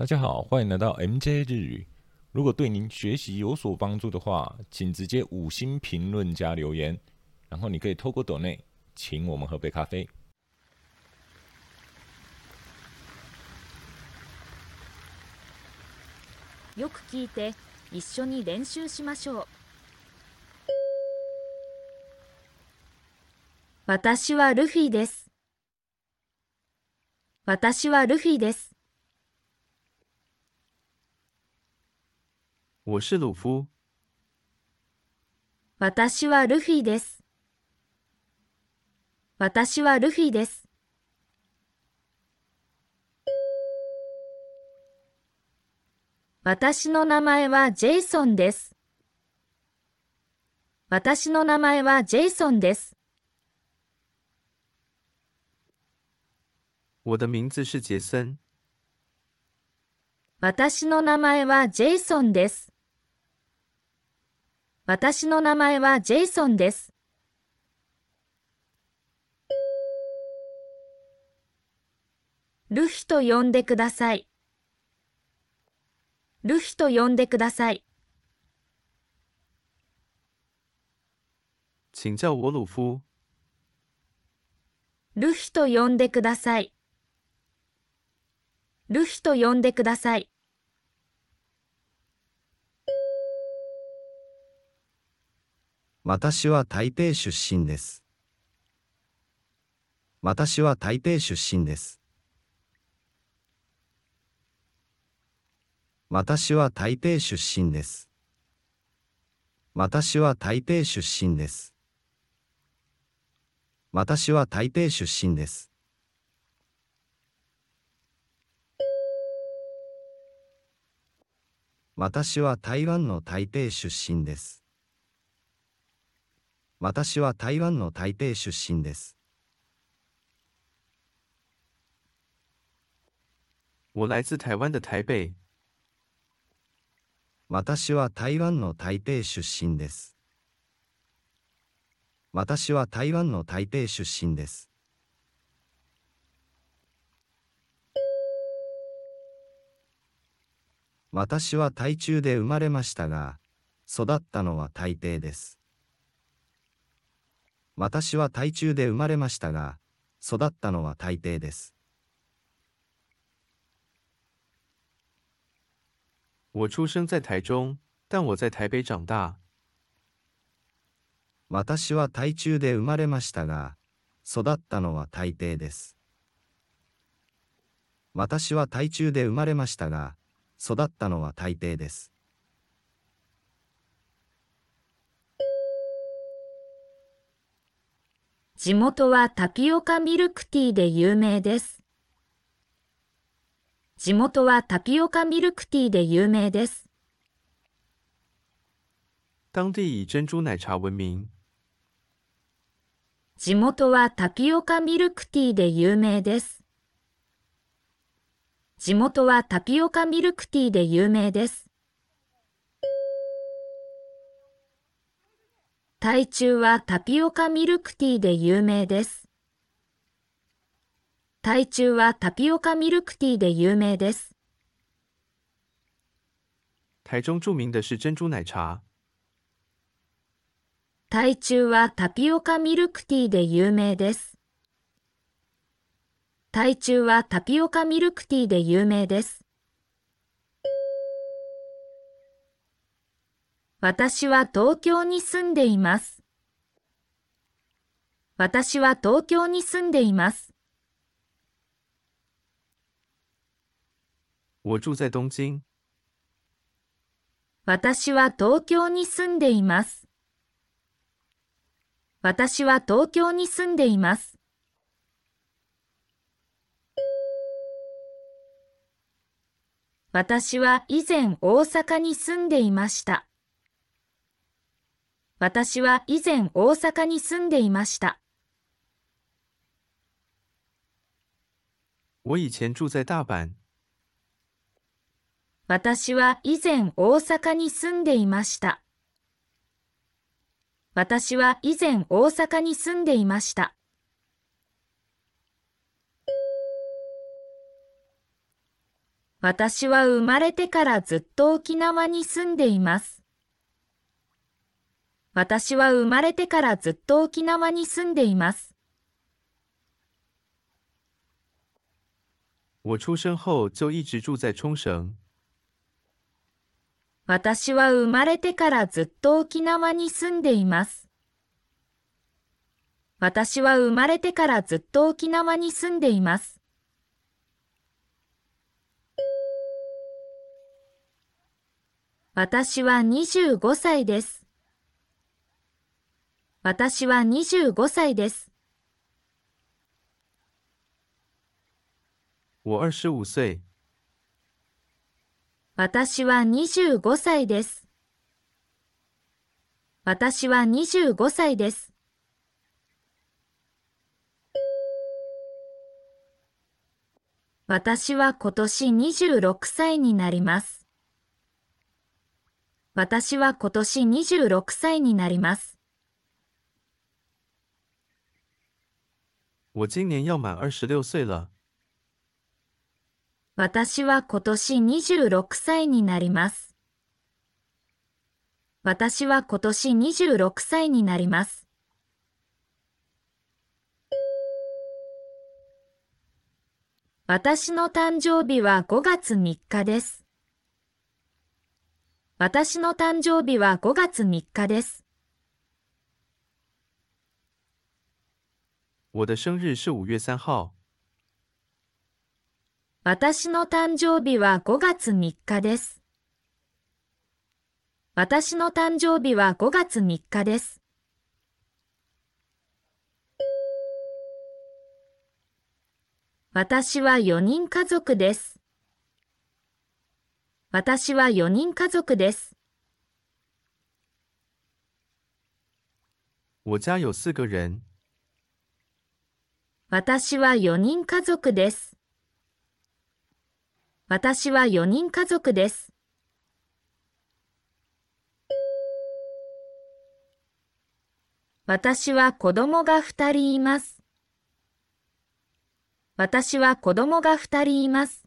大家好，欢迎来到 MJ 日语。如果对您学习有所帮助的话，请直接五星评论加留言，然后你可以透过抖内请我们喝杯咖啡。よく聞いて一緒に練習しましょう私はルフィです私はルフィです 我是鲁夫，私はルフィです私はルフィです私の名前はジェイソンです。私の名前はジェイソンです。我的名字是杰森，私の名前はジェイソンです。私の名前はジェイソンです。ルフィと呼んでください。ルフィと呼んでください。请叫我鲁夫。ルフィと呼んでください。ルフィと呼んでください。私は台北出身です。私は台北出身です。私は台北出身です。私は台北出身です。私は台北出身です。私は台湾の台北出身です。私は台湾の台北出身です。我来自台湾的台北，私は台湾の台北出身です。私は台湾の台北出身です。私は台中で生まれましたが、育ったのは台北です。私は台中で生まれましたが、育ったのは台北です。我出生在台中，但我在台北长大。私は台中で生まれましたが、育ったのは台北です。私は台中で生まれましたが、育ったのは台北です。地元はタピオカミルクティーで有名です。地元はタピオカミルクティーで有名です。当地以珍珠奶茶闻名。地元はタピオカミルクティーで有名です。地元はタピオカミルクティーで有名です。台中はタピオカミルクティーで有名です。台中はタピオカミルクティーで有名です。台中著名的是珍珠奶茶。台中はタピオカミルクティーで有名です。台中はタピオカミルクティーで有名です。私は東京に住んでいます。私は東京に住んでいます。我住在东京，私は東京に住んでいます。私は東京に住んでいます。私は以前大阪に住んでいました。私は以前大阪に住んでいました。我以前住在大阪。私は以前大阪に住んでいました。私は以前大阪に住んでいました。私は生まれてからずっと沖縄に住んでいます。私は生まれてからずっと沖縄に住んでいます。我出生后就一直住在冲绳。私は生まれてからずっと沖縄に住んでいます。私は生まれてからずっと沖縄に住んでいます。私は25歳です。私は25歳です。我二十五岁。私は25歳です。私は25歳です。私は今年26歳になります。私は今年26歳になります。我今年要满二十六岁了。私は今年26歳になります。私は今年26歳になります。私の誕生日は5月3日です。私の誕生日は5月3日です。我的生日是五月三号。私の誕生日は5月3日です。私の誕生日は5月3日です。私は4人家族です。私は4人家族です。我家有四个人。私は4人家族です。私は4人家族です。私は子供が2人います。私は子供が2人います。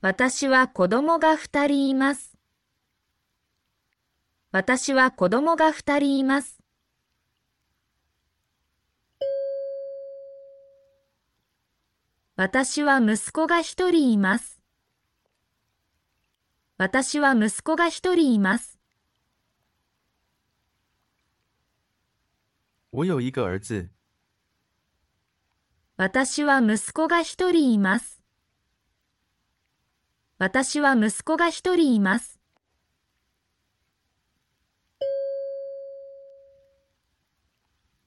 私は子供が2人います。私は子供が2人います。私は息子が1人います。私は息子が1人います。私は息子が1人います。私は息子が1人います。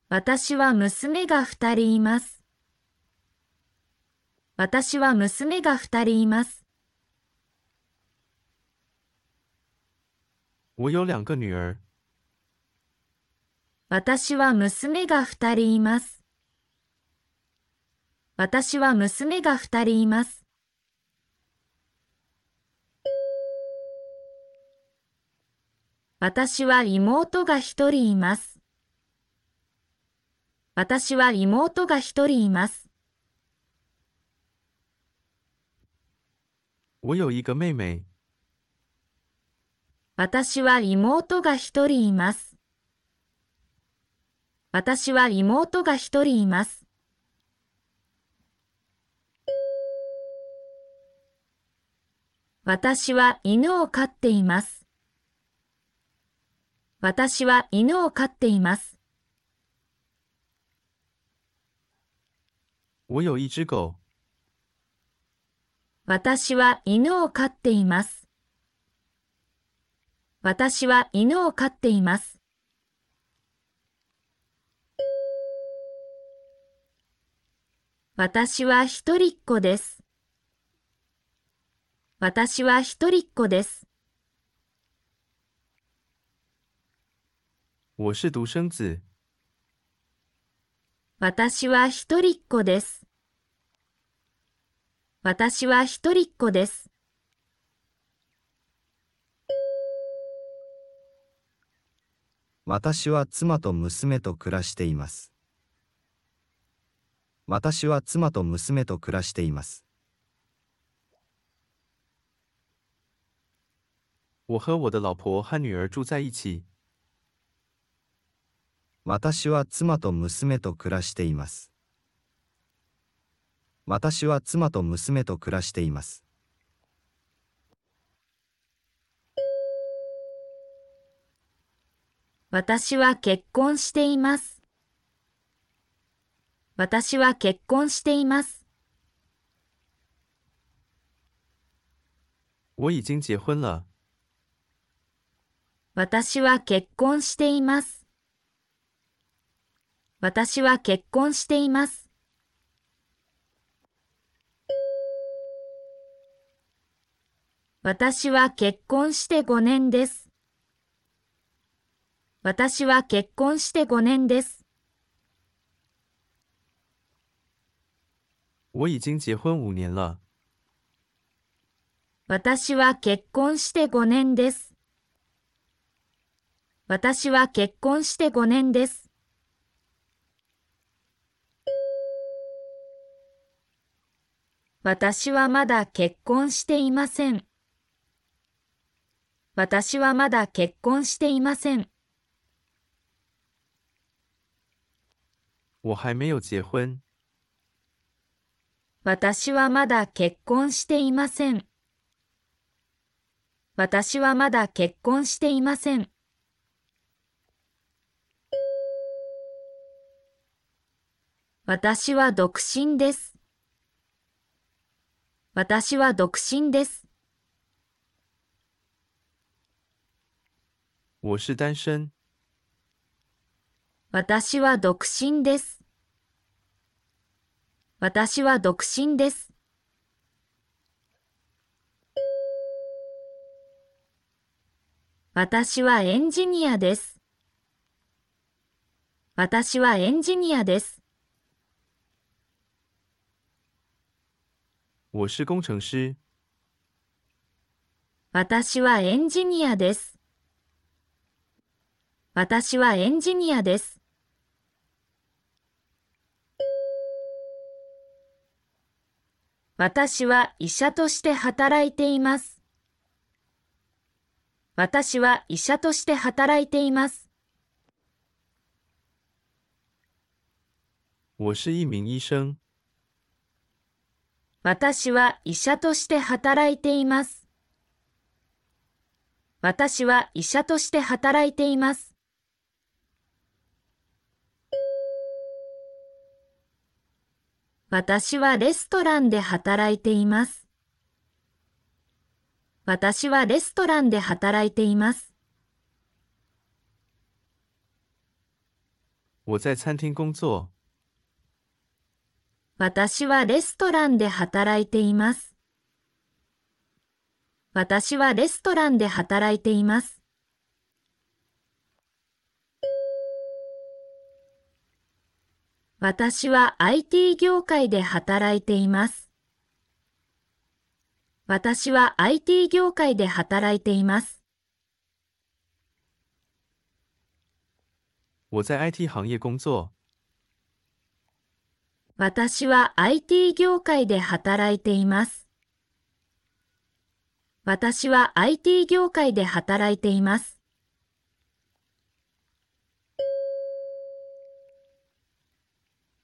私は娘が2人います。私は娘が2人います。我有两个女儿。私は娘が2人います。私は娘が2人います。私は妹が1人います。私は妹が1人います。我有一个妹妹。私は妹が1人います。私は妹が1人います。私は犬を飼っています。私は犬を飼っています。我有一只狗。私は犬を飼っています。私は犬を飼っています。私は一人っ子です。私は一人っ子です。我是独生子。私は一人っ子です。私は一人っ子です。私は妻と娘と暮らしています。私は妻と娘と暮らしています。我和我的老婆和女儿住在一起。私は妻と娘と暮らしています。私は妻と娘と暮らしています。私は結婚しています。私は結婚しています。我已经结婚了。私は結婚しています。私は結婚しています。私は結婚して5年です。私は結婚して5年です。我已经结婚五年了。私は結婚して5年です。私は結婚して5年です。私はまだ結婚していません。私はまだ結婚していません。我还没有结婚。私はまだ結婚していません。私はまだ結婚していません。私は独身です。私は独身です。我是单身。私は独身です。私は独身です。私はエンジニアです。私はエンジニアです。我是工程师。私はエンジニアです。私はエンジニアです。私は医者として働いています。私は医者として働いています。我是一名医生。私は医者として働いています。私は医者として働いています。私はレストランで働いています。私はレストランで働いています。我在餐厅工作。私はレストランで働いています。私はレストランで働いています。私は IT 業界で働いています。私は IT 業界で働いています。我在 IT 行业工作。私は IT 業界で働いています。私は IT 業界で働いています。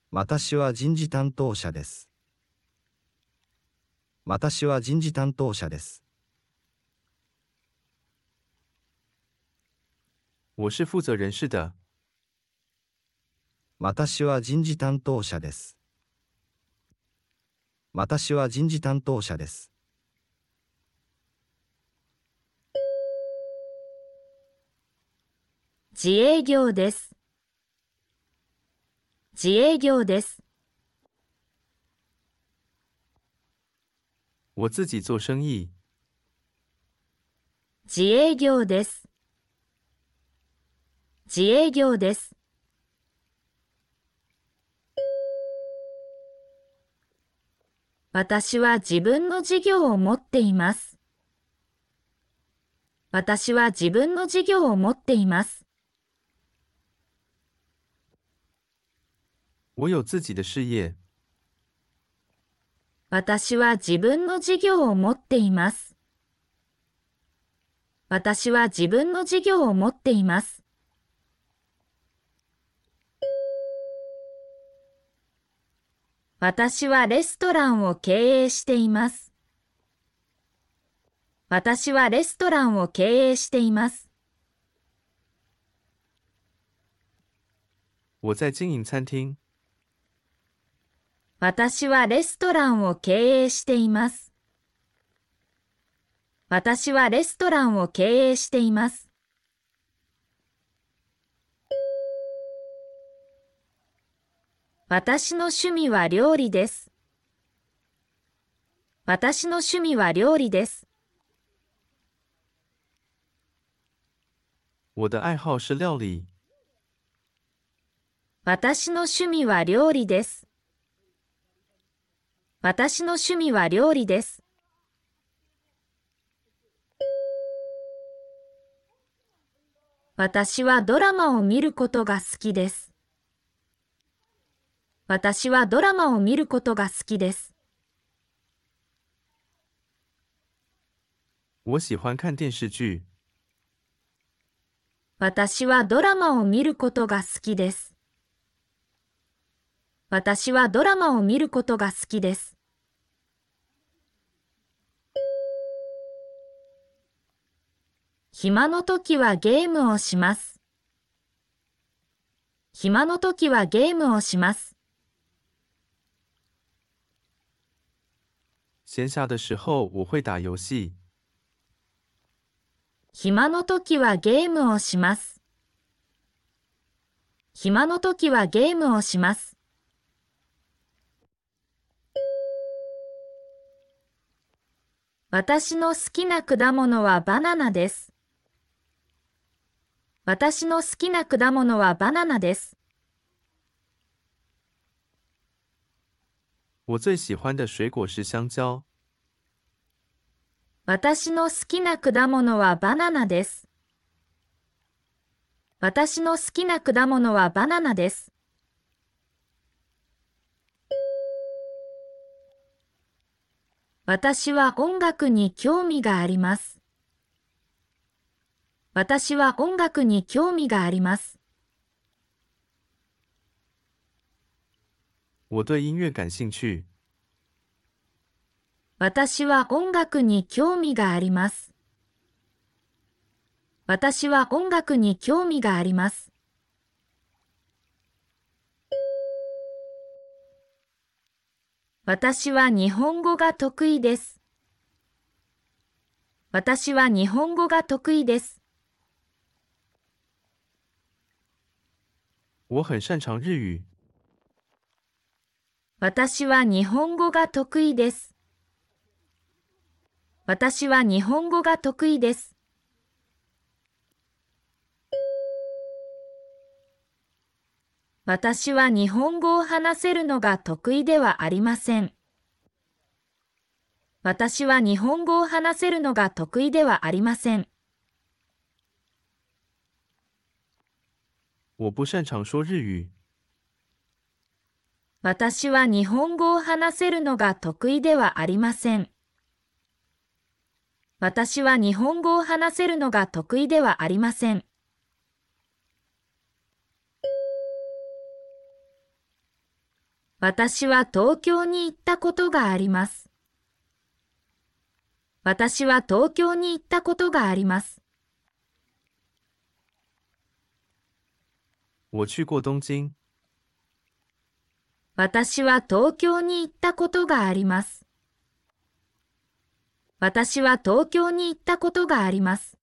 私は人事担当者です。私は人事担当者です。我是负责人事的。私は人事担当者です。私は人事担当者です。自営業です。自営業です。我自己做生意。自営業です。自営業です。私は自分の事業を持っています。私は自分の事業を持っています。私は自分の事業を持っています。私は自分の事業を持っています。私はレストランを経営しています。私はレストランを経営しています。我在经营餐厅。私はレストランを経営しています。私はレストランを経営しています。私の趣味は料理です。私の趣味は料理です。我的爱好是料理。私の趣味は料理です。私の趣味は料理です。私はドラマを見ることが好きです。私はドラマを見ることが好きです。我喜欢看电视剧。私はドラマを見ることが好きです。私はドラマを見ることが好きです。暇の時はゲームをします。暇の時はゲームをします。闲暇的时候我会打游戏。暇の時はゲームをします。暇の時はゲームをします。私の好きな果物はバナナです。私の好きな果物はバナナです。我最喜欢的水果是香蕉。私の好きな果物はバナナです。私の好きな果物はバナナです。私は音楽に興味があります。私は音楽に興味があります。我对音乐感兴趣。私は音楽に興味があります。私は音楽に興味があります。私は日本語が得意です。私は日本語が得意です。我很擅长日语。私は日本語が得意です。私は日本語が得意です。私は日本語を話せるのが得意ではありません。私は日本語を話せるのが得意ではありません。我不擅长说日语。私は日本語を話せるのが得意ではありません。私は日本語を話せるのが得意ではありません。私は東京に行ったことがあります。私は東京に行ったことがあります。我去过东京。私は東京に行ったことがあります。私は東京に行ったことがあります。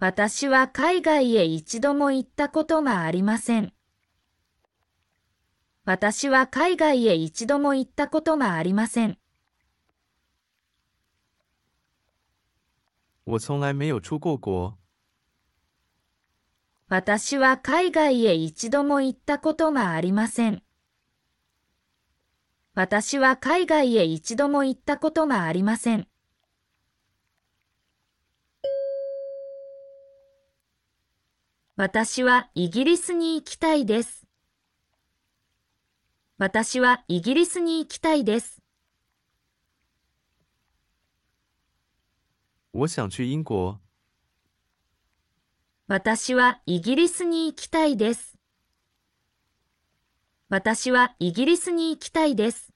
私は海外へ一度も行ったことがありません。私は海外へ一度も行ったことがありません。我从来没有出过国。私は海外へ一度も行ったことがありません。私は海外へ一度も行ったことがありません。私はイギリスに行きたいです。私はイギリスに行きたいです。我想去英国。私はイギリスに行きたいです。私はイギリスに行きたいです。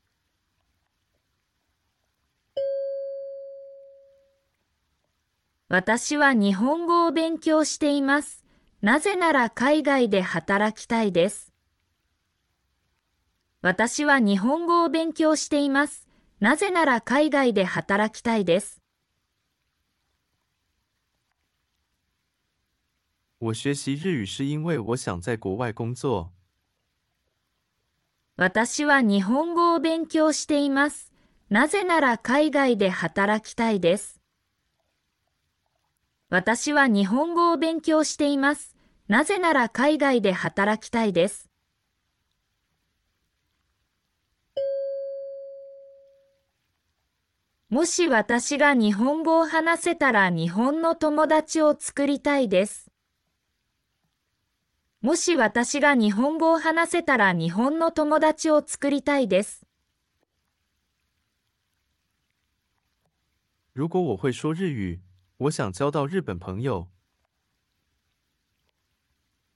私は日本語を勉強しています。なぜなら海外で働きたいです。私は日本語を勉強しています。なぜなら海外で働きたいです。我学习日语是因为我想在国外工作。私は日本語を勉強しています。なぜなら海外で働きたいです。私は日本語を勉強しています。なぜなら海外で働きたいです。もし私が日本語を話せたら日本の友達を作りたいです。もし私が日本語を話せたら日本の友達を作りたいです。如果我会说日语，我想交到日本朋友。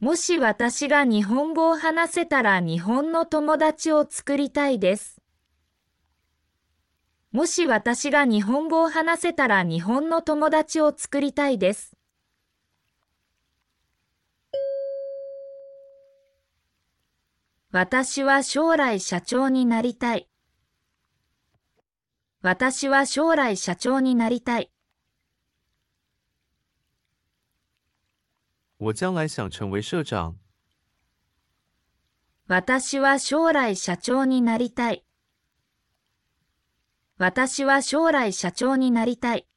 もし私が日本語を話せたら日本の友達を作りたいです。もし私が日本語を話せたら日本の友達を作りたいです。私は将来社長になりたい。私は将来社長になりたい。我将来想成为社长。私は将来社長になりたい。私は将来社長になりたい。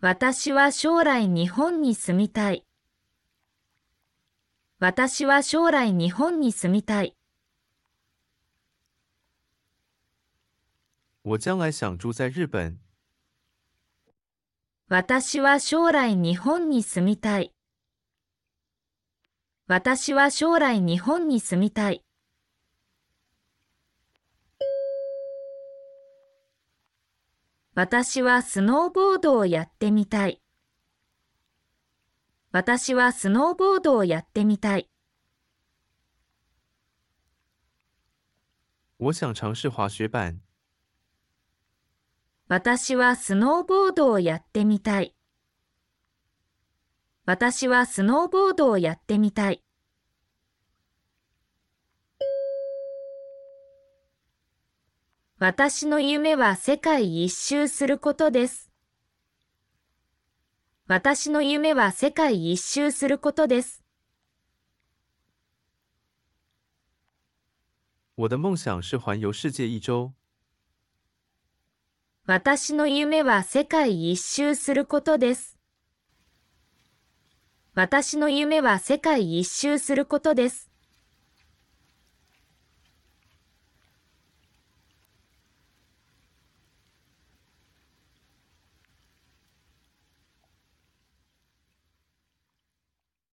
私は将来日本に住みたい。私は将来日本に住みたい。我将来想住在日本。私は将来日本に住みたい。私は将来日本に住みたい。私はスノーボードをやってみたい。私はスノーボードをやってみたい。我想尝试滑雪板。私はスノーボードをやってみたい。私はスノーボードをやってみたい。私の夢は世界一周することです。私の夢は世界一周することです。私の夢は世界一周することです。私の夢は世界一周することです。